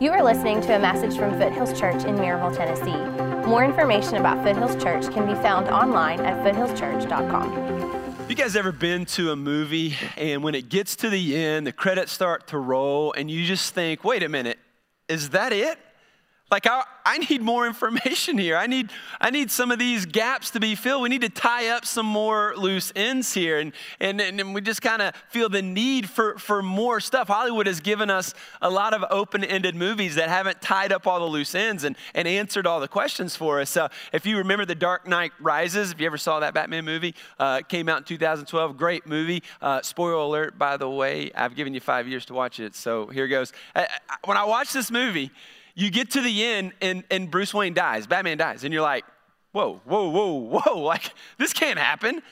You are listening to a message from Foothills Church in Maryville, Tennessee. More information about Foothills Church can be found online at foothillschurch.com. You guys ever been to a movie and when it gets to the end, the credits start to roll, and you just think, wait a minute, is that it? Like, I, I need more information here. I need, I need some of these gaps to be filled. We need to tie up some more loose ends here. And, and, and we just kind of feel the need for, for more stuff. Hollywood has given us a lot of open ended movies that haven't tied up all the loose ends and, and answered all the questions for us. If you remember The Dark Knight Rises, if you ever saw that Batman movie, uh, came out in 2012, great movie. Uh, spoiler alert, by the way, I've given you five years to watch it. So here goes. I, I, when I watched this movie, you get to the end and, and Bruce Wayne dies, Batman dies, and you're like, whoa, whoa, whoa, whoa, like this can't happen.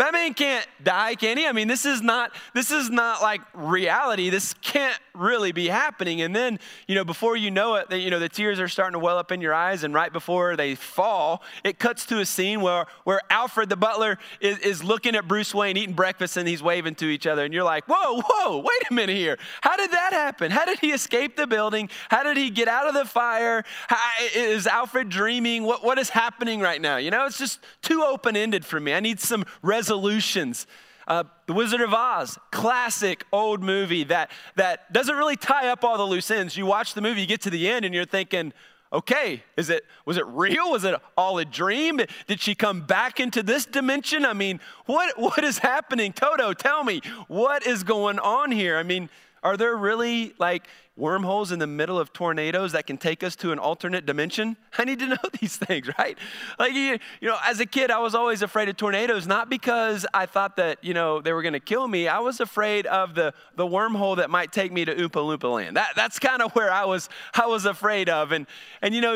Batman can't die, can he? I mean, this is not this is not like reality. This can't really be happening. And then, you know, before you know it, you know, the tears are starting to well up in your eyes, and right before they fall, it cuts to a scene where where Alfred the butler is, is looking at Bruce Wayne eating breakfast and he's waving to each other, and you're like, whoa, whoa, wait a minute here. How did that happen? How did he escape the building? How did he get out of the fire? How, is Alfred dreaming? What what is happening right now? You know, it's just too open ended for me. I need some resolution resolutions. Uh, the Wizard of Oz, classic old movie that, that doesn't really tie up all the loose ends. You watch the movie, you get to the end, and you're thinking, okay, is it, was it real? Was it all a dream? Did she come back into this dimension? I mean, what, what is happening? Toto, tell me, what is going on here? I mean, are there really like wormholes in the middle of tornadoes that can take us to an alternate dimension? I need to know these things, right? Like, you, you know, as a kid, I was always afraid of tornadoes, not because I thought that, you know, they were going to kill me. I was afraid of the, the wormhole that might take me to Oompa Loompa land. That, that's kind of where I was, I was afraid of. And, and you know,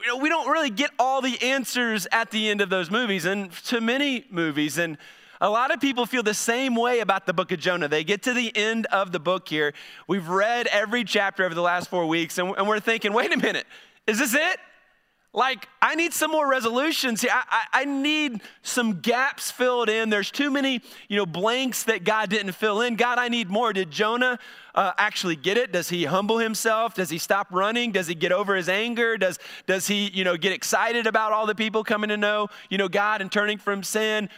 you know, we don't really get all the answers at the end of those movies, and to many movies. And a lot of people feel the same way about the book of Jonah. They get to the end of the book here. We've read every chapter over the last four weeks, and, we're thinking, wait a minute, is this it? Like, I need some more resolutions. I, I, I, need some gaps filled in. There's too many, you know, blanks that God didn't fill in. God, I need more. Did Jonah uh, actually get it? Does he humble himself? Does he stop running? Does he get over his anger? Does, does he, you know, get excited about all the people coming to know, you know, God and turning from sin?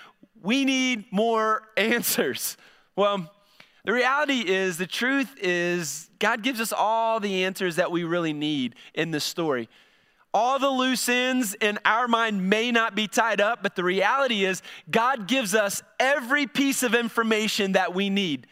We need more answers. Well, the reality is, the truth is, God gives us all the answers that we really need in this story. All the loose ends in our mind may not be tied up, but the reality is, God gives us every piece of information that we need.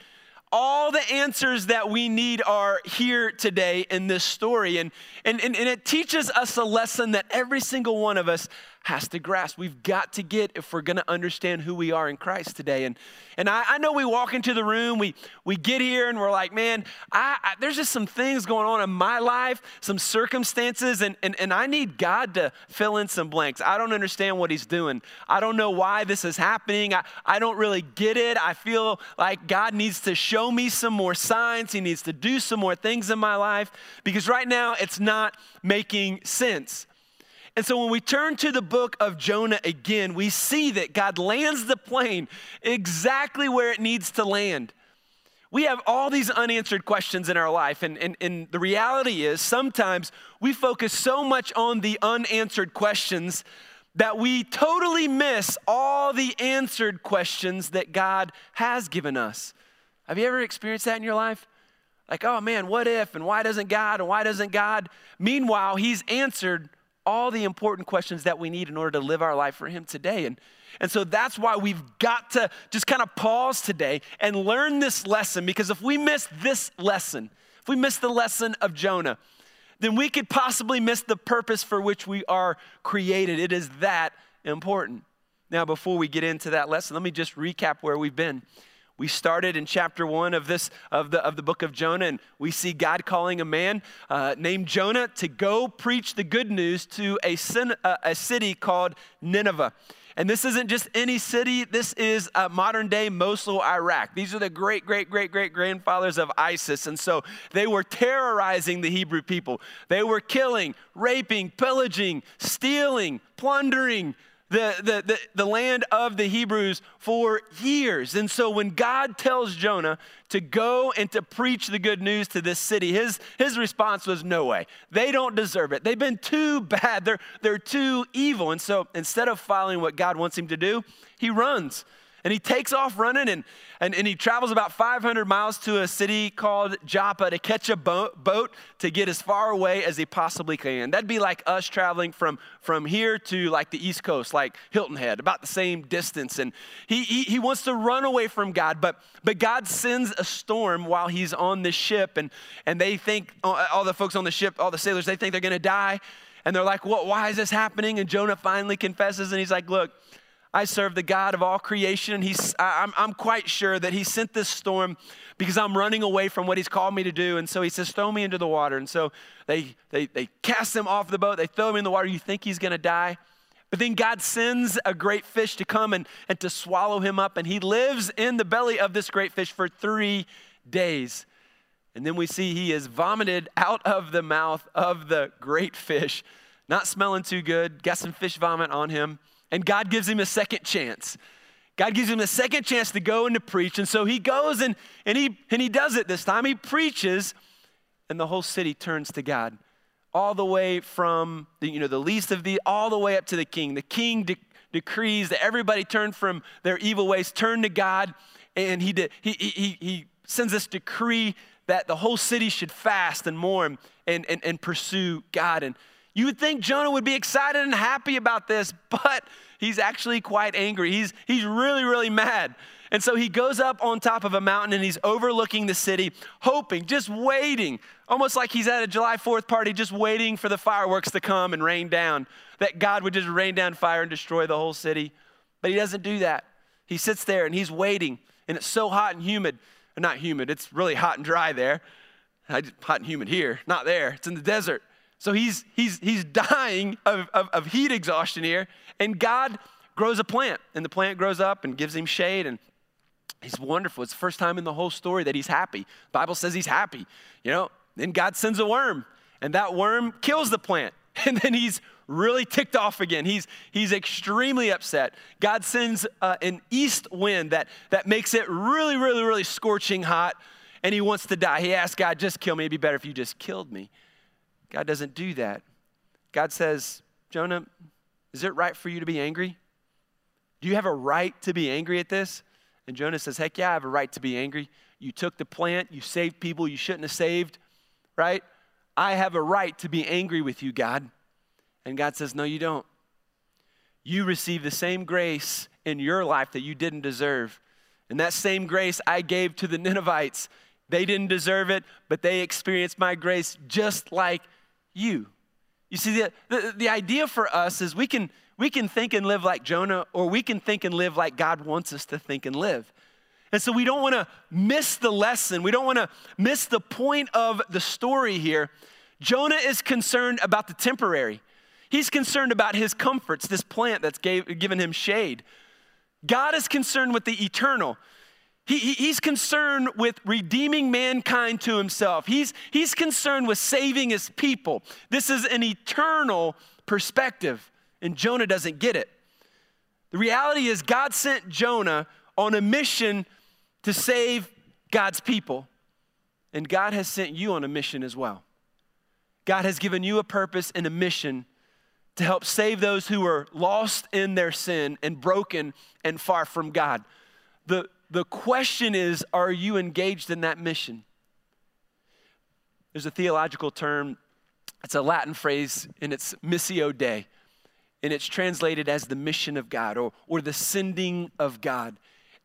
All the answers that we need are here today in this story. And, and, and, and it teaches us a lesson that every single one of us has to grasp. We've got to get if we're going to understand who we are in Christ today. And, and I, I, know we walk into the room, we, we get here, and we're like, man, I, I, there's just some things going on in my life, some circumstances, and, and, and I need God to fill in some blanks. I don't understand what He's doing. I don't know why this is happening. I, I don't really get it. I feel like God needs to show me some more signs, He needs to do some more things in my life because right now it's not making sense. And so when we turn to the book of Jonah again, we see that God lands the plane exactly where it needs to land. We have all these unanswered questions in our life, and, and, and the reality is sometimes we focus so much on the unanswered questions that we totally miss all the answered questions that God has given us. Have you ever experienced that in your life? Like, oh man, what if, and why doesn't God, and why doesn't God? Meanwhile, He's answered all the important questions that we need in order to live our life for Him today. And, and so that's why we've got to just kind of pause today and learn this lesson because if we miss this lesson, if we miss the lesson of Jonah, then we could possibly miss the purpose for which we are created. It is that important. Now, before we get into that lesson, let me just recap where we've been. We started in chapter one of this of the of the book of Jonah, and we see God calling a man uh, named Jonah to go preach the good news to a, sin, uh, a city called Nineveh. And this isn't just any city, this is uh, modern day Mosul, Iraq. These are the great, great, great, great grandfathers of ISIS. And so they were terrorizing the Hebrew people. They were killing, raping, pillaging, stealing, plundering, the, the, the, the, land of the Hebrews for years. And so when God tells Jonah to go and to preach the good news to this city, his, his response was, No way. They don't deserve it. They've been too bad. They're, they're too evil. And so instead of following what God wants him to do, he runs. And he takes off running and, and, and he travels about 500 miles to a city called Joppa to catch a boat, boat to get as far away as he possibly can. That'd be like us traveling from, from here to like the East Coast, like Hilton Head, about the same distance. And he, he, he wants to run away from God, but, but God sends a storm while he's on the ship. And, and they think, uh, all the folks on the ship, all the sailors, they think they're going to die. And they're like, what, why is this happening? And Jonah finally confesses and he's like, look, I serve the God of all creation. And he's, I'm, I'm quite sure that he sent this storm because I'm running away from what he's called me to do. And so he says, throw me into the water. And so they, they, they cast him off the boat. They throw him in the water. You think he's going to die? But then God sends a great fish to come and, and to swallow him up. And he lives in the belly of this great fish for three days. And then we see he is vomited out of the mouth of the great fish, not smelling too good, got some fish vomit on him. And God gives him a second chance. God gives him a second chance to go and to preach. And so he goes and, and, he, and he does it this time. He preaches, and the whole city turns to God. All the way from the, you know, the least of the, all the way up to the king. The king de- decrees that everybody turn from their evil ways, turn to God. And he, de- he, he, he sends this decree that the whole city should fast and mourn and, and, and pursue God. And you would think Jonah would be excited and happy about this, but he's actually quite angry. He's, he's really, really mad. And so he goes up on top of a mountain and he's overlooking the city, hoping, just waiting, almost like he's at a July 4th party, just waiting for the fireworks to come and rain down, that God would just rain down fire and destroy the whole city. But he doesn't do that. He sits there and he's waiting, and it's so hot and humid. Not humid, it's really hot and dry there. Hot and humid here, not there. It's in the desert. So he's, he's, he's dying of, of, of heat exhaustion here. And God grows a plant, and the plant grows up and gives him shade. And he's wonderful. It's the first time in the whole story that he's happy. The Bible says he's happy. You know, then God sends a worm, and that worm kills the plant. And then he's really ticked off again. He's, he's extremely upset. God sends uh, an east wind that, that makes it really, really, really scorching hot, and he wants to die. He asks God, just kill me. It'd be better if you just killed me. God doesn't do that. God says, Jonah, is it right for you to be angry? Do you have a right to be angry at this? And Jonah says, Heck yeah, I have a right to be angry. You took the plant, you saved people you shouldn't have saved, right? I have a right to be angry with you, God. And God says, No, you don't. You received the same grace in your life that you didn't deserve. And that same grace I gave to the Ninevites. They didn't deserve it, but they experienced my grace just like you. You see, the, the, the, idea for us is we can, we can think and live like Jonah, or we can think and live like God wants us to think and live. And so we don't want to miss the lesson. We don't want to miss the point of the story here. Jonah is concerned about the temporary, he's concerned about his comforts, this plant that's gave, given him shade. God is concerned with the eternal. He, he, he's concerned with redeeming mankind to himself. He's, he's concerned with saving his people. This is an eternal perspective, and Jonah doesn't get it. The reality is, God sent Jonah on a mission to save God's people, and God has sent you on a mission as well. God has given you a purpose and a mission to help save those who are lost in their sin and broken and far from God. The, the question is are you engaged in that mission? There's a theological term, it's a Latin phrase, and it's missio Dei. And it's translated as the mission of God or, or the sending of God.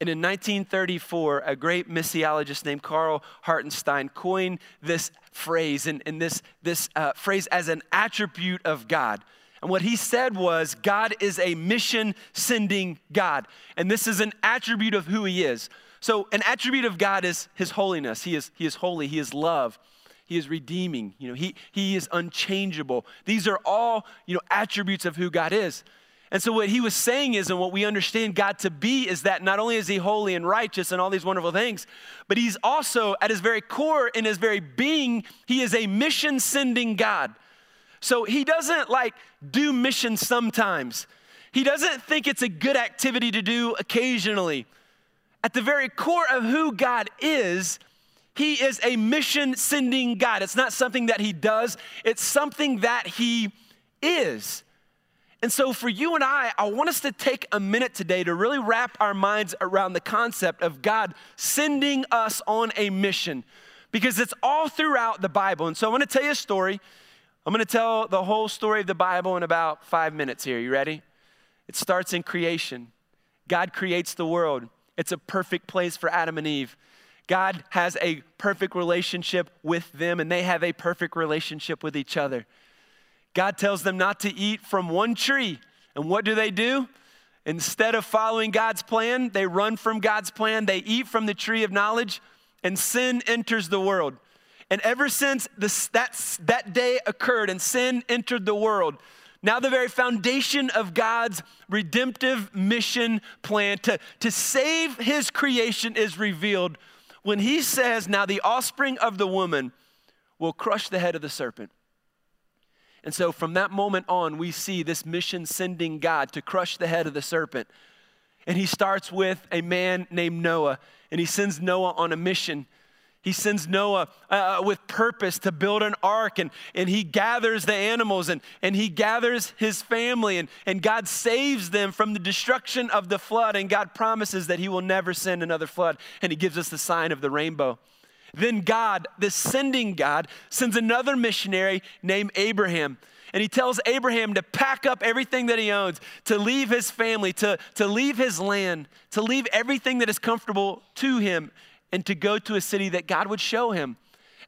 And in 1934, a great missiologist named Karl Hartenstein coined this phrase and, and this, this uh, phrase as an attribute of God. And what he said was, God is a mission sending God. And this is an attribute of who he is. So, an attribute of God is his holiness. He is, he is holy, he is love, he is redeeming, you know, he, he is unchangeable. These are all, you know, attributes of who God is. And so, what he was saying is, and what we understand God to be, is that not only is he holy and righteous and all these wonderful things, but he's also, at his very core, in his very being, he is a mission sending God. So he doesn't like do missions sometimes. He doesn't think it's a good activity to do occasionally. At the very core of who God is, He is a mission sending God. It's not something that He does, it's something that He is. And so, for you and I, I want us to take a minute today to really wrap our minds around the concept of God sending us on a mission because it's all throughout the Bible. And so, I want to tell you a story. I'm going to tell the whole story of the Bible in about five minutes here. You ready? It starts in creation. God creates the world, it's a perfect place for Adam and Eve. God has a perfect relationship with them, and they have a perfect relationship with each other. God tells them not to eat from one tree. And what do they do? Instead of following God's plan, they run from God's plan. They eat from the tree of knowledge, and sin enters the world. And ever since this, that, that day occurred and sin entered the world, now, the very foundation of God's redemptive mission plan to, to save his creation is revealed when he says, Now the offspring of the woman will crush the head of the serpent. And so, from that moment on, we see this mission sending God to crush the head of the serpent. And he starts with a man named Noah, and he sends Noah on a mission he sends Noah uh, with purpose to build an ark, and, and he gathers the animals and, and he gathers his family, and, and God saves them from the destruction of the flood. And God promises that he will never send another flood, and he gives us the sign of the rainbow. Then God, the sending God, sends another missionary named Abraham. And he tells Abraham to pack up everything that he owns, to leave his family, to, to leave his land, to leave everything that is comfortable to him, and to go to a city that God would show him.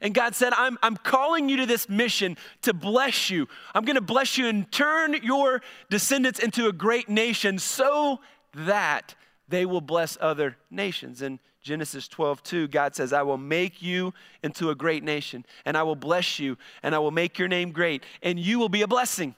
And God said, I'm, I'm calling you to this mission to bless you. I'm going to bless you and turn your descendants into a great nation so that they will bless other nations. In Genesis 12, 2, God says, I will make you into a great nation, and I will bless you, and I will make your name great, and you will be a blessing.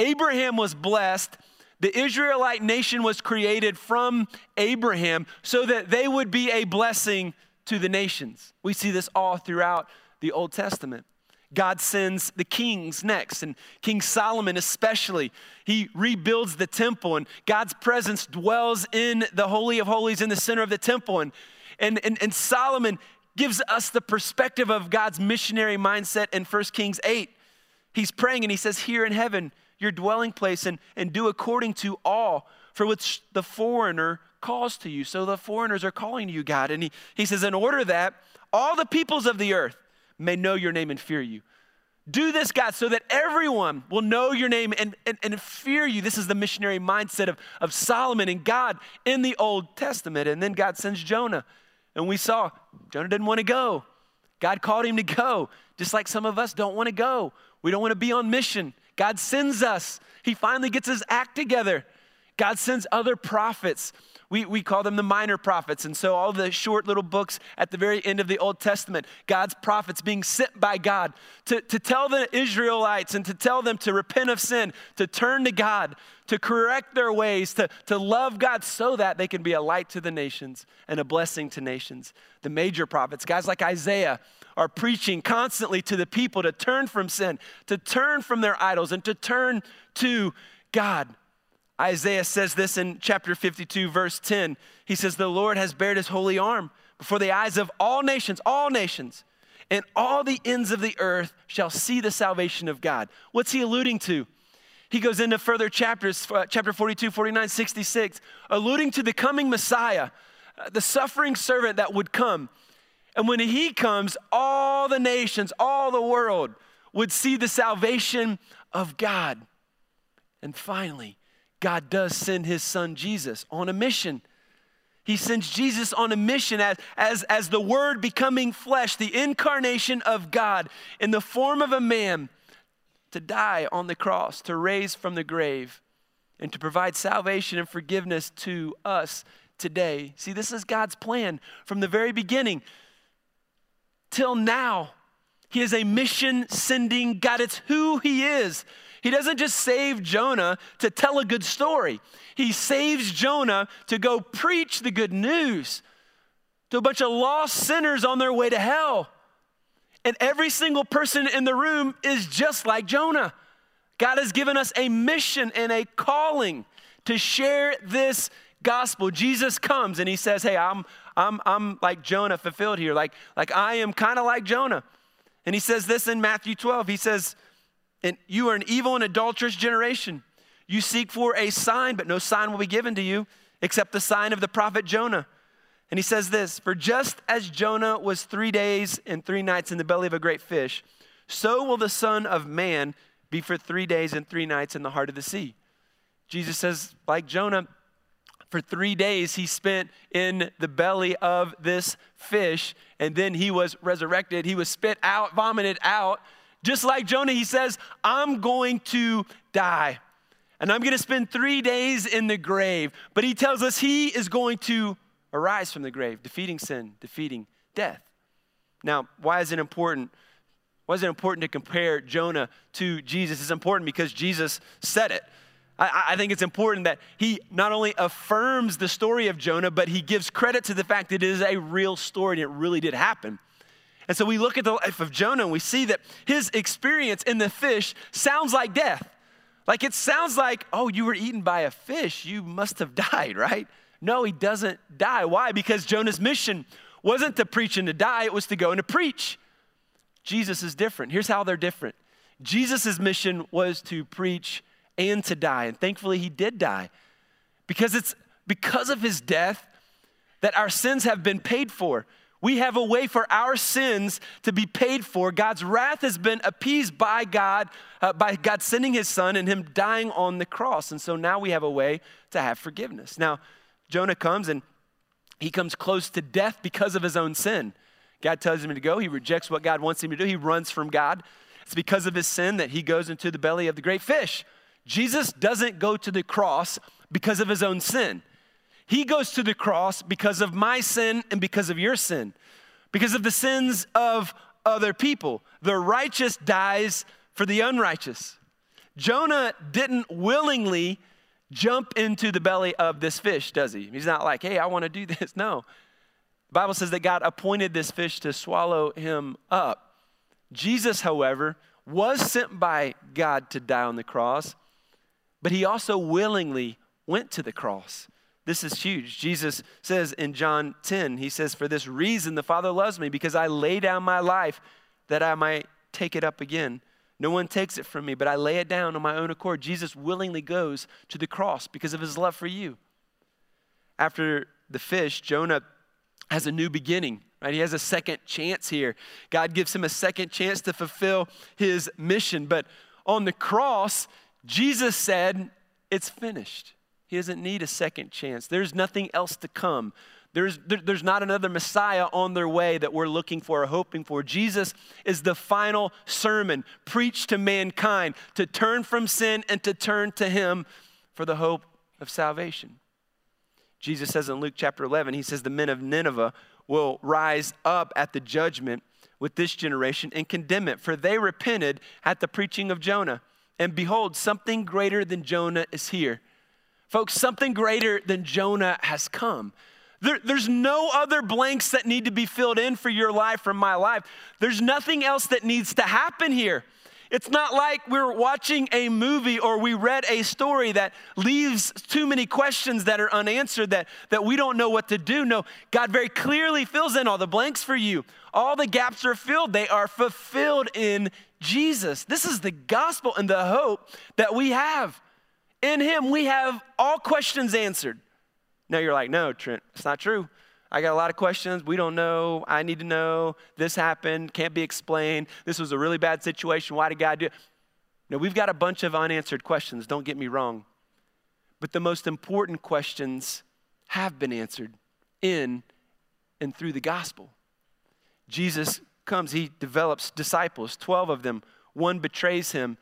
Abraham was blessed the Israelite nation was created from Abraham so that they would be a blessing to the nations. We see this all throughout the Old Testament. God sends the kings next, and King Solomon especially. He rebuilds the temple, and God's presence dwells in the Holy of Holies in the center of the temple. And, and, and, and Solomon gives us the perspective of God's missionary mindset in 1 Kings 8. He's praying and he says, Here in heaven, your dwelling place and, and do according to all for which the foreigner calls to you. So the foreigners are calling to you, God. And he, he says, in order that all the peoples of the earth may know your name and fear you. Do this, God, so that everyone will know your name and, and, and fear you. This is the missionary mindset of, of Solomon and God in the Old Testament. And then God sends Jonah. And we saw Jonah didn't want to go. God called him to go, just like some of us don't want to go. We don't want to be on mission. God sends us. He finally gets his act together. God sends other prophets. We, we call them the minor prophets. And so, all the short little books at the very end of the Old Testament, God's prophets being sent by God to, to tell the Israelites and to tell them to repent of sin, to turn to God, to correct their ways, to, to love God so that they can be a light to the nations and a blessing to nations. The major prophets, guys like Isaiah, are preaching constantly to the people to turn from sin, to turn from their idols, and to turn to God. Isaiah says this in chapter 52, verse 10. He says, The Lord has bared his holy arm before the eyes of all nations, all nations, and all the ends of the earth shall see the salvation of God. What's he alluding to? He goes into further chapters, uh, chapter 42, 49, 66, alluding to the coming Messiah, uh, the suffering servant that would come. And when he comes, all the nations, all the world would see the salvation of God. And finally, God does send his son Jesus on a mission. He sends Jesus on a mission as, as, as the Word becoming flesh, the incarnation of God in the form of a man to die on the cross, to raise from the grave, and to provide salvation and forgiveness to us today. See, this is God's plan from the very beginning till now. He is a mission sending God. It's who He is. He doesn't just save Jonah to tell a good story, He saves Jonah to go preach the good news to a bunch of lost sinners on their way to hell. And every single person in the room is just like Jonah. God has given us a mission and a calling to share this gospel. Jesus comes and he says, Hey, I'm, I'm, I'm like Jonah fulfilled here. Like, like I am kind of like Jonah. And he says this in Matthew 12. He says, and you are an evil and adulterous generation. You seek for a sign, but no sign will be given to you except the sign of the prophet Jonah. And he says this For just as Jonah was three days and three nights in the belly of a great fish, so will the Son of Man be for three days and three nights in the heart of the sea. Jesus says, like Jonah, for three days he spent in the belly of this fish, and then he was resurrected. He was spit out, vomited out. Just like Jonah, he says, I'm going to die. And I'm going to spend three days in the grave. But he tells us he is going to arise from the grave, defeating sin, defeating death. Now, why is it important? Why is it important to compare Jonah to Jesus? It's important because Jesus said it. I, I, think it's important that he not only affirms the story of Jonah, but he gives credit to the fact that it is a real story and it really did happen. And so we look at the life of Jonah and we see that his experience in the fish sounds like death. Like it sounds like, oh, you were eaten by a fish. You must have died, right? No, he doesn't die. Why? Because Jonah's mission wasn't to preach and to die, it was to go and to preach. Jesus is different. Here's how they're different Jesus' mission was to preach and to die. And thankfully, he did die. Because it's because of his death that our sins have been paid for. We have a way for our sins to be paid for. God's wrath has been appeased by God, uh, by God sending his son and him dying on the cross. And so now we have a way to have forgiveness. Now, Jonah comes and he comes close to death because of his own sin. God tells him to go. He rejects what God wants him to do. He runs from God. It's because of his sin that he goes into the belly of the great fish. Jesus doesn't go to the cross because of his own sin. He goes to the cross because of my sin and because of your sin, because of the sins of other people. The righteous dies for the unrighteous. Jonah didn't willingly jump into the belly of this fish, does he? He's not like, hey, I want to do this. No. The Bible says that God appointed this fish to swallow him up. Jesus, however, was sent by God to die on the cross, but he also willingly went to the cross. This is huge. Jesus says in John 10, he says, For this reason the Father loves me, because I lay down my life that I might take it up again. No one takes it from me, but I lay it down on my own accord. Jesus willingly goes to the cross because of his love for you. After the fish, Jonah has a new beginning, right? He has a second chance here. God gives him a second chance to fulfill his mission. But on the cross, Jesus said, It's finished. He doesn't need a second chance. There's nothing else to come. There's, there, there's not another Messiah on their way that we're looking for or hoping for. Jesus is the final sermon preached to mankind to turn from sin and to turn to Him for the hope of salvation. Jesus says in Luke chapter 11, He says, The men of Nineveh will rise up at the judgment with this generation and condemn it, for they repented at the preaching of Jonah. And behold, something greater than Jonah is here. Folks, something greater than Jonah has come. There, there's no other blanks that need to be filled in for your life or my life. There's nothing else that needs to happen here. It's not like we're watching a movie or we read a story that leaves too many questions that are unanswered that, that we don't know what to do. No, God very clearly fills in all the blanks for you. All the gaps are filled, they are fulfilled in Jesus. This is the gospel and the hope that we have. In Him, we have all questions answered. Now you're like, no, Trent, it's not true. I got a lot of questions. We don't know. I need to know. This happened. Can't be explained. This was a really bad situation. Why did God do it? No, we've got a bunch of unanswered questions. Don't get me wrong. But the most important questions have been answered in and through the gospel. Jesus comes, he develops disciples, 12 of them. One betrays him.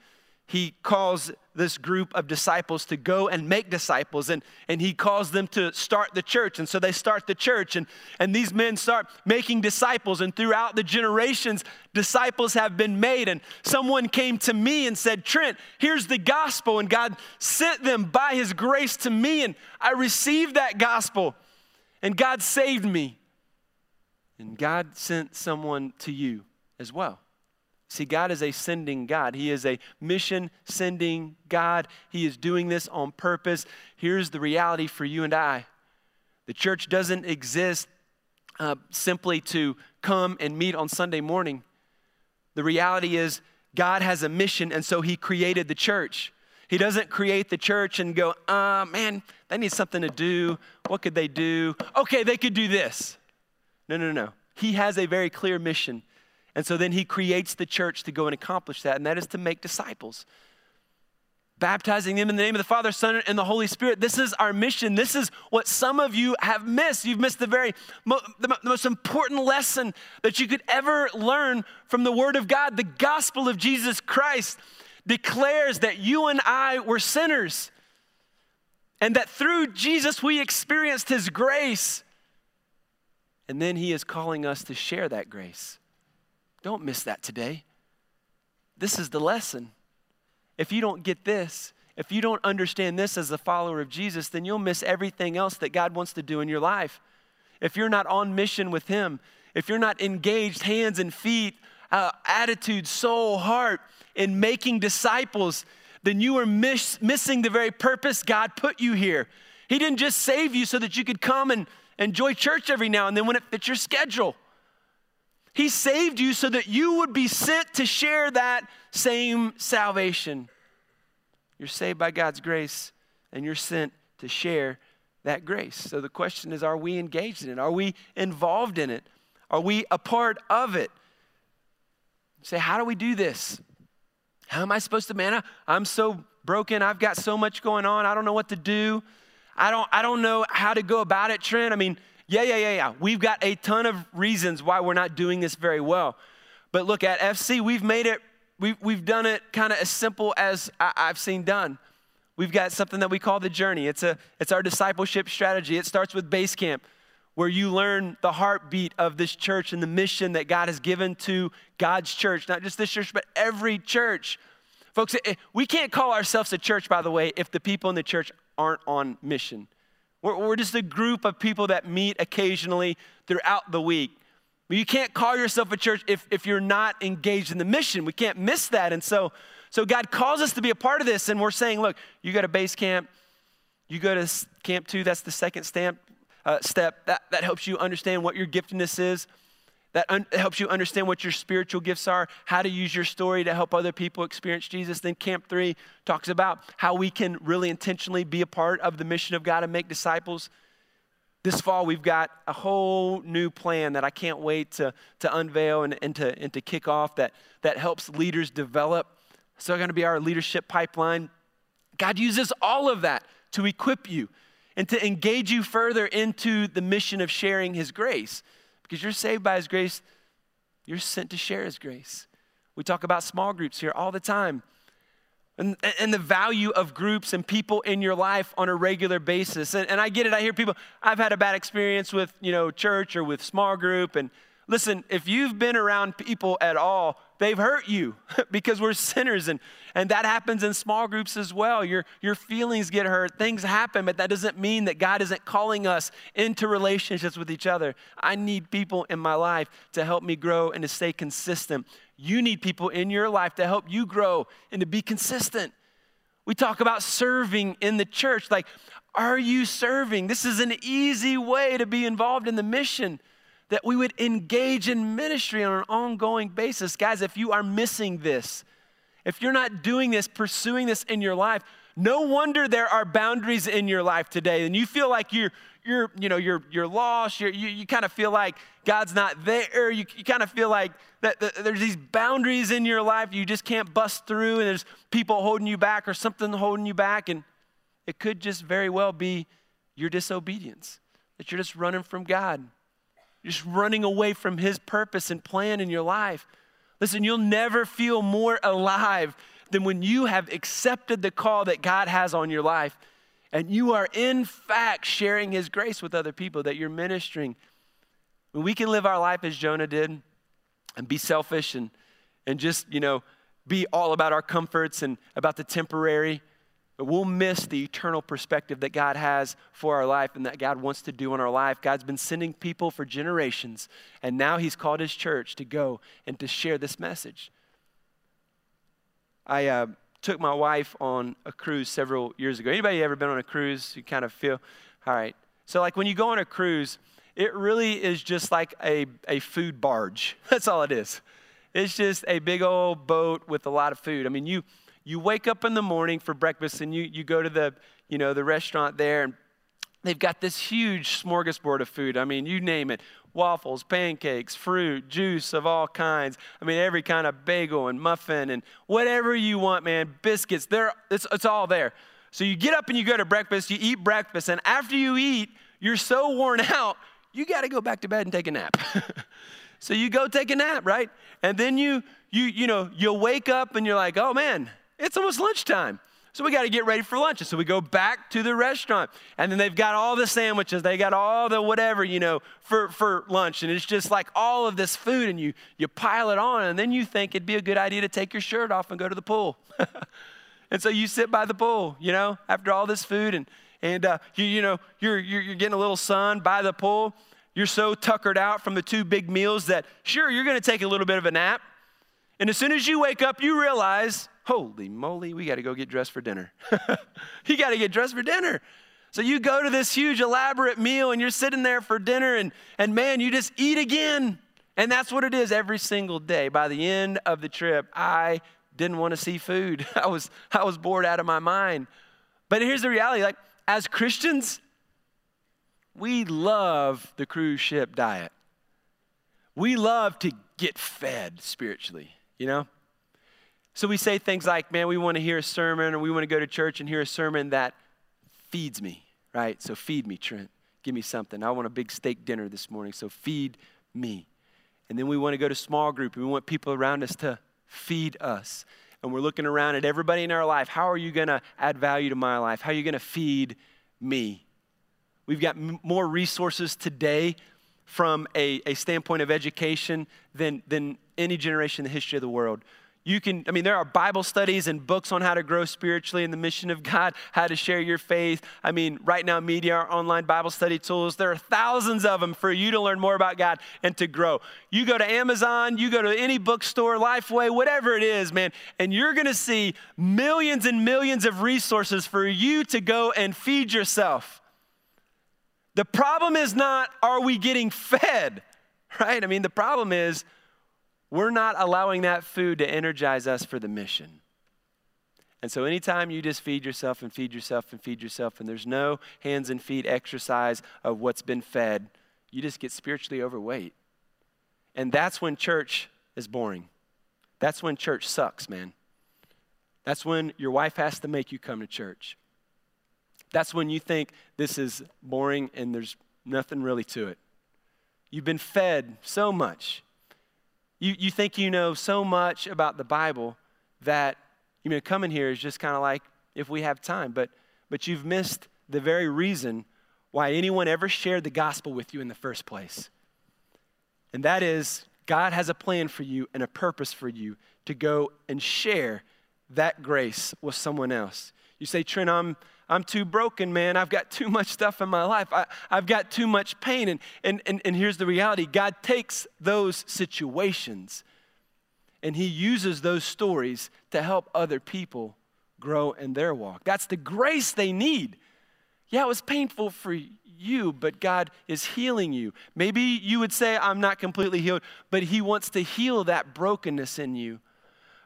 He calls this group of disciples to go and make disciples and, and he calls them to start the church. And so they start the church and, and these men start making disciples. And throughout the generations disciples have been made. And someone came to me and said trent here's the gospel. And god sent them by his grace to me and i received that gospel. And god saved me and god sent someone to you as well See, God is a sending God. He is a mission sending God. He is doing this on purpose. Here's the reality for you and I the church doesn't exist uh, simply to come and meet on Sunday morning. The reality is, God has a mission, and so He created the church. He doesn't create the church and go, uh, man, they need something to do. What could they do? Okay, they could do this. No, no, no. He has a very clear mission. And so then he creates the church to go and accomplish that, and that is to make disciples. Baptizing them in the name of the Father, Son, and the Holy Spirit. This is our mission. This is what some of you have missed. You've missed the very the, the most important lesson that you could ever learn from the Word of God. The gospel of Jesus Christ declares that you and I were sinners, and that through Jesus we experienced His grace. And then He is calling us to share that grace. Don't miss that today. This is the lesson. If you don't get this, if you don't understand this as a follower of Jesus, then you'll miss everything else that God wants to do in your life. If you're not on mission with Him, if you're not engaged hands and feet, uh, attitude, soul, heart in making disciples, then you are miss, missing the very purpose God put you here. He didn't just save you so that you could come and enjoy church every now and then when it fits your schedule. He saved you so that you would be sent to share that same salvation. You're saved by God's grace, and you're sent to share that grace. So the question is are we engaged in it? Are we involved in it? Are we a part of it? say, how do we do this? How am I supposed to, man? I'm so broken. I've got so much going on. I don't know what to do. I don't, I don't know how to go about it, Trent. I mean, yeah, yeah, yeah, yeah. We've got a ton of reasons why we're not doing this very well. But look, at FC, we've made it, we've, we've done it kind of as simple as I, I've seen done. We've got something that we call the journey. It's, a, it's our discipleship strategy. It starts with base camp, where you learn the heartbeat of this church and the mission that God has given to God's church, not just this church, but every church. Folks, we can't call ourselves a church, by the way, if the people in the church aren't on mission. We're, we're just a group of people that meet occasionally throughout the week. But you can't call yourself a church if, if you're not engaged in the mission. We can't miss that. And so, so God calls us to be a part of this, and we're saying, look, you go to base camp, you go to camp two, that's the second stamp, uh, step. That, that helps you understand what your giftedness is that un- helps you understand what your spiritual gifts are, how to use your story to help other people experience Jesus. Then Camp 3 talks about how we can really intentionally be a part of the mission of God and make disciples. This fall, we've got a whole new plan that I can't wait to, to unveil and, and, to, and to kick off that, that helps leaders develop. So, going to be our leadership pipeline. God uses all of that to equip you and to engage you further into the mission of sharing His grace because you're saved by His grace. You're sent to share His grace. We talk about small groups here all the time. And, and the value of groups and people in your life on a regular basis. And, and I get it. I hear people, I've had a bad experience with, you know, church or with small group. And listen, if you've been around people at all they've hurt you because we're sinners and, and that happens in small groups as well. Your, your feelings get hurt things happen but that doesn't mean that god isn't calling us into relationships with each other. I need people in my life to help me grow and to stay consistent. You need people in your life to help you grow and to be consistent. We talk about serving in the church like are you serving? This is an easy way to be involved in the mission that we would engage in ministry on an ongoing basis. Guys, if you are missing this, if you're not doing this, pursuing this in your life, no wonder there are boundaries in your life today. And you feel like you're, you're, you know, you're, you're lost. You're, you you kind of feel like God's not there. You, you kind of feel like that, that there's these boundaries in your life you just can't bust through, and there's people holding you back or something holding you back. And it could just very well be your disobedience, that you're just running from God. Just running away from His purpose and plan in your life. Listen, you'll never feel more alive than when you have accepted the call that God has on your life and you are in fact sharing His grace with other people, that you're ministering. When we can live our life as Jonah did and be selfish and, and just, you know, be all about our comforts and about the temporary but we'll miss the eternal perspective that God has for our life and that God wants to do in our life. God's been sending people for generations, and now He's called His church to go and to share this message. I uh, took my wife on a cruise several years ago. Anybody ever been on a cruise? You kind of feel, all right. So, like when you go on a cruise, it really is just like a, a food barge. That's all it is. It's just a big old boat with a lot of food. I mean, you you wake up in the morning for breakfast and you you go to the you know the restaurant there and they've got this huge smorgasbord of food. I mean, you name it waffles, pancakes, fruit, juice of all kinds. I mean, every kind of bagel and muffin and whatever you want, man, biscuits, there, it's, it's all there. So you get up and you go to breakfast, you eat breakfast, and after you eat, you're so worn out, you got to go back to bed and take a nap. so you go take a nap, right? And then you, you, you know, you wake up and you're like, oh man, it's almost lunchtime. So we got to get ready for lunch. And so we go back to the restaurant. And then they've got all the sandwiches. They got all the whatever, you know, for, for lunch. And it's just like all of this food. And you, you pile it on. And then you think it'd be a good idea to take your shirt off and go to the pool. and so you sit by the pool, you know, after all this food. And, and uh, you, you know, you're, you're, you're getting a little sun by the pool. You're so tuckered out from the two big meals that, sure, you're going to take a little bit of a nap. And as soon as you wake up, you realize, holy moly, we got to go get dressed for dinner. you got to get dressed for dinner. So you go to this huge elaborate meal and you're sitting there for dinner and, and man, you just eat again. And that's what it is every single day. By the end of the trip, I didn't want to see food. I was, I was bored out of my mind. But here's the reality like, as Christians, we love the cruise ship diet. We love to get fed spiritually, you know? So we say things like, man, we want to hear a sermon or we want to go to church and hear a sermon that feeds me, right? So feed me, Trent. Give me something. I want a big steak dinner this morning, so feed me. And then we want to go to small group and we want people around us to feed us. And we're looking around at everybody in our life. How are you going to add value to my life? How are you going to feed me? We've got m- more resources today from a, a standpoint of education than, than any generation in the history of the world. You can, I mean, there are Bible studies and books on how to grow spiritually in the mission of God, how to share your faith. I mean, right now, media, our online Bible study tools, there are thousands of them for you to learn more about God and to grow. You go to Amazon, you go to any bookstore, Lifeway, whatever it is, man, and you're gonna see millions and millions of resources for you to go and feed yourself. The problem is not, are we getting fed, right? I mean, the problem is, we're not allowing that food to energize us for the mission. And so, anytime you just feed yourself and feed yourself and feed yourself, and there's no hands and feet exercise of what's been fed, you just get spiritually overweight. And that's when church is boring. That's when church sucks, man. That's when your wife has to make you come to church. That's when you think this is boring and there's nothing really to it. You've been fed so much. You, you think you know so much about the Bible that you know coming here is just kind of like if we have time, but but you've missed the very reason why anyone ever shared the gospel with you in the first place. And that is God has a plan for you and a purpose for you to go and share that grace with someone else. You say, Trent, I'm I'm too broken, man. I've got too much stuff in my life. I, have got too much pain. And, and, and, and here's the reality God takes those situations and He uses those stories to help other people grow in their walk. That's the grace they need. Yeah, it was painful for you, but God is healing you. Maybe you would say, I'm not completely healed, but He wants to heal that brokenness in you.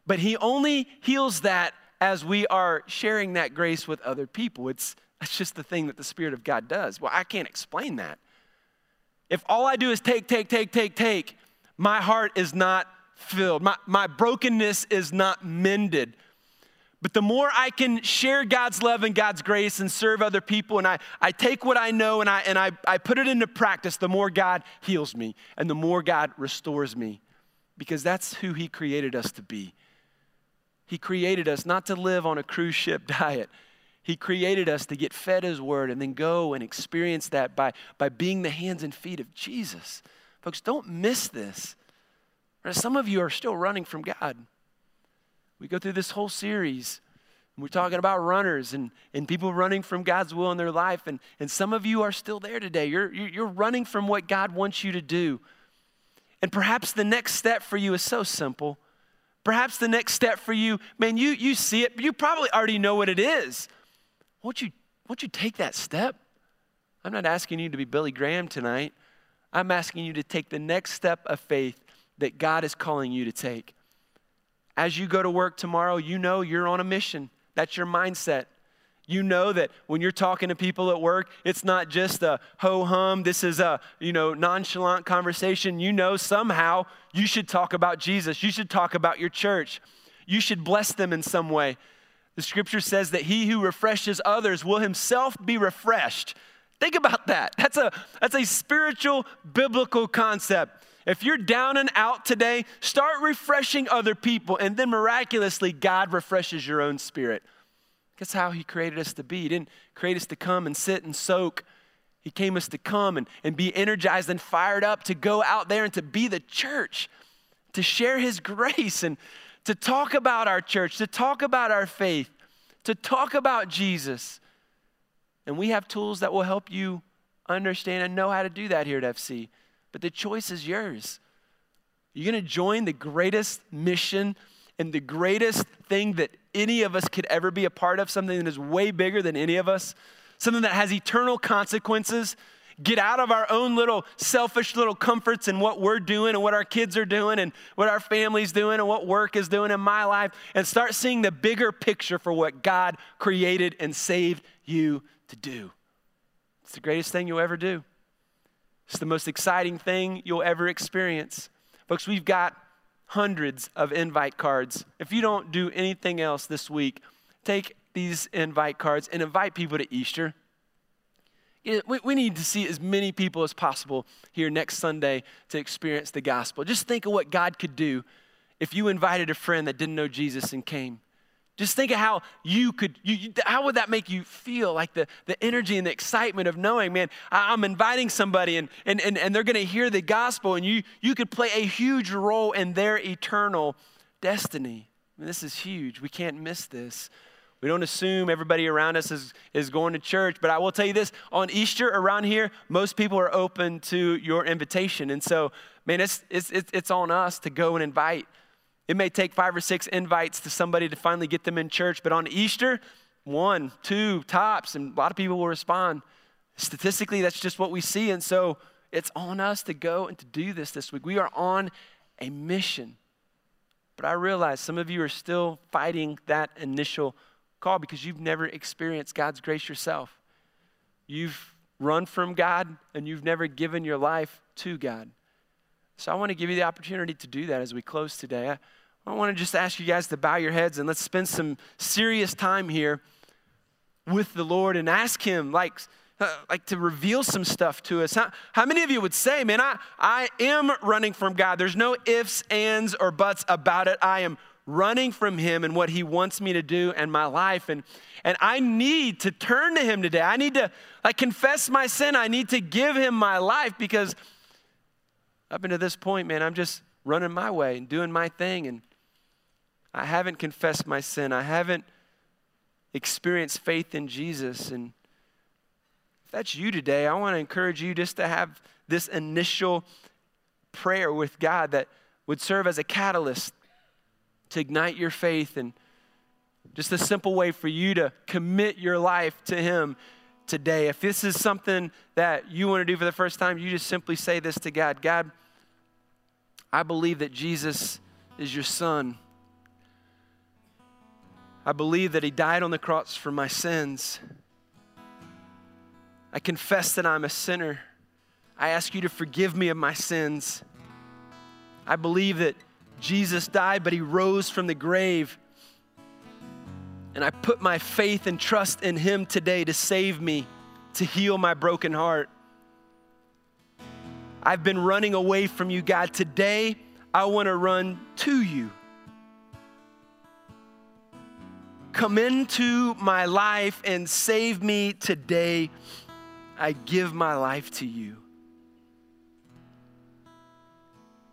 But He only heals that as we are sharing that grace with other people. It's, it's just the thing that the Spirit of God does. Well, I can't explain that. If all I do is take, take, take, take, take, my heart is not filled. My, my brokenness is not mended. But the more I can share God's love and God's grace and serve other people, and I, I take what I know and, I, and I, I put it into practice, the more God heals me and the more God restores me. Because that's who He created us to be. He created us not to live on a cruise ship diet. He created us to get fed His Word and then go and experience that by, by being the hands and feet of Jesus. Folks, don't miss this. Some of you are still running from God. We go through this whole series. And we're talking about runners and, and people running from God's will in their life. And, and some of you are still there today. You're, you're running from what God wants you to do. And perhaps the next step for you is so simple Perhaps the next step for you, man, you, you see it, you probably already know what it is. Won't you, won't you take that step? I'm not asking you to be Billy Graham tonight. I'm asking you to take the next step of faith that God is calling you to take. As you go to work tomorrow, you know you're on a mission. That's your mindset. You know that when you're talking to people at work, it's not just a ho hum, this is a, you know, nonchalant conversation. You know somehow you should talk about Jesus. You should talk about your church. You should bless them in some way. The scripture says that he who refreshes others will himself be refreshed. Think about that. That's a that's a spiritual biblical concept. If you're down and out today, start refreshing other people and then miraculously God refreshes your own spirit. That's how He created us to be. He didn't create us to come and sit and soak. He came us to come and, and be energized and fired up to go out there and to be the church, to share His grace and to talk about our church, to talk about our faith, to talk about Jesus. And we have tools that will help you understand and know how to do that here at FC. But the choice is yours. You're going to join the greatest mission and the greatest thing that any of us could ever be a part of, something that is way bigger than any of us, something that has eternal consequences. Get out of our own little selfish little comforts and what we're doing and what our kids are doing and what our family's doing and what work is doing in my life and start seeing the bigger picture for what God created and saved you to do. It's the greatest thing you'll ever do. It's the most exciting thing you'll ever experience. Folks, we've got hundreds of invite cards. If you don't do anything else this week, take these invite cards and invite people to Easter. We need to see as many people as possible here next Sunday to experience the gospel. Just think of what God could do if you invited a friend that didn't know Jesus and came. Just think of how you could, you, how would that make you feel? Like the, the energy and the excitement of knowing, man, I'm inviting somebody and, and, and, and they're going to hear the gospel and you, you could play a huge role in their eternal destiny. I mean, this is huge. We can't miss this. We don't assume everybody around us is, is going to church, but I will tell you this on Easter around here, most people are open to your invitation. And so, man, it's, it's, it's on us to go and invite it may take five or six invites to somebody to finally get them in church, but on Easter, one, two, tops, and a lot of people will respond. Statistically, that's just what we see. And so it's on us to go and to do this this week. We are on a mission. But I realize some of you are still fighting that initial call because you've never experienced God's grace yourself. You've run from God and you've never given your life to God. So I want to give you the opportunity to do that as we close today. I, I want to just ask you guys to bow your heads and let's spend some serious time here with the Lord and ask Him, like, uh, like to reveal some stuff to us. How, how many of you would say, man, I, I am running from God? There's no ifs, ands, or buts about it. I am running from Him and what He wants me to do and my life. And, and I need to turn to Him today. I need to like confess my sin. I need to give Him my life because up until this point, man, I'm just running my way and doing my thing. And I haven't confessed my sin. I haven't experienced faith in Jesus. And if that's you today, I want to encourage you just to have this initial prayer with God that would serve as a catalyst to ignite your faith and just a simple way for you to commit your life to Him today. If this is something that you want to do for the first time, you just simply say this to God God, I believe that Jesus is your Son. I believe that He died on the cross for my sins. I confess that I'm a sinner. I ask you to forgive me of my sins. I believe that Jesus died, but He rose from the grave. And I put my faith and trust in Him today to save me, to heal my broken heart. I've been running away from you, God. Today, I want to run to you. Come into my life and save me today. I give my life to you.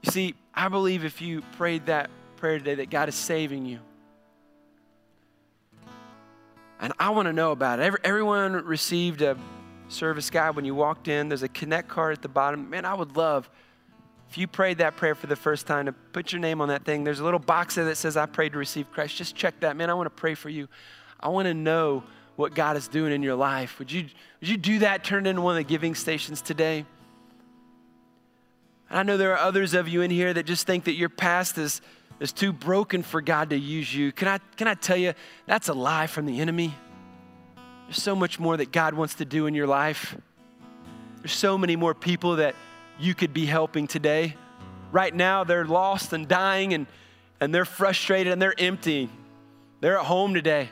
You see, I believe if you prayed that prayer today, that God is saving you. And I want to know about it. Every, everyone received a service guide when you walked in. There's a connect card at the bottom. Man, I would love If you prayed that prayer for the first time, to put your name on that thing, there's a little box there that says, I prayed to receive Christ. Just check that. Man, I want to pray for you. I want to know what God is doing in your life. Would you, would you do that? Turn it into one of the giving stations today. I know there are others of you in here that just think that your past is, is too broken for God to use you. Can I, can I tell you, that's a lie from the enemy. There's so much more that God wants to do in your life. There's so many more people that you could be helping today. Right now, they're lost and dying, and, and they're frustrated and they're empty. They're at home today.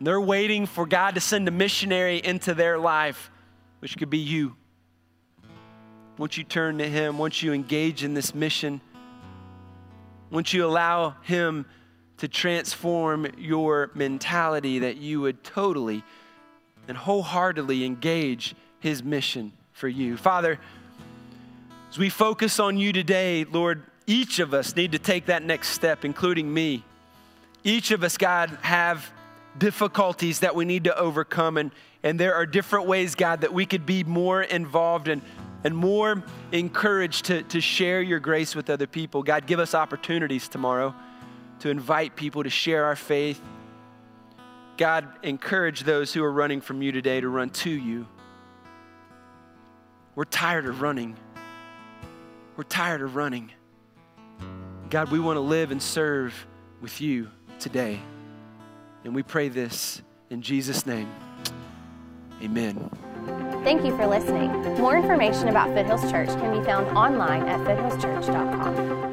They're waiting for God to send a missionary into their life, which could be you. Once you turn to Him, once you engage in this mission, once you allow Him to transform your mentality, that you would totally and wholeheartedly engage His mission for you. Father, as we focus on you today, Lord, each of us need to take that next step, including me. Each of us, God, have difficulties that we need to overcome. And, and there are different ways, God, that we could be more involved and, and more encouraged to, to share your grace with other people. God, give us opportunities tomorrow to invite people to share our faith. God, encourage those who are running from you today to run to you. We're tired of running. We're tired of running. God, we want to live and serve with you today. And we pray this in Jesus' name. Amen. Thank you for listening. More information about Foothills Church can be found online at foothillschurch.com.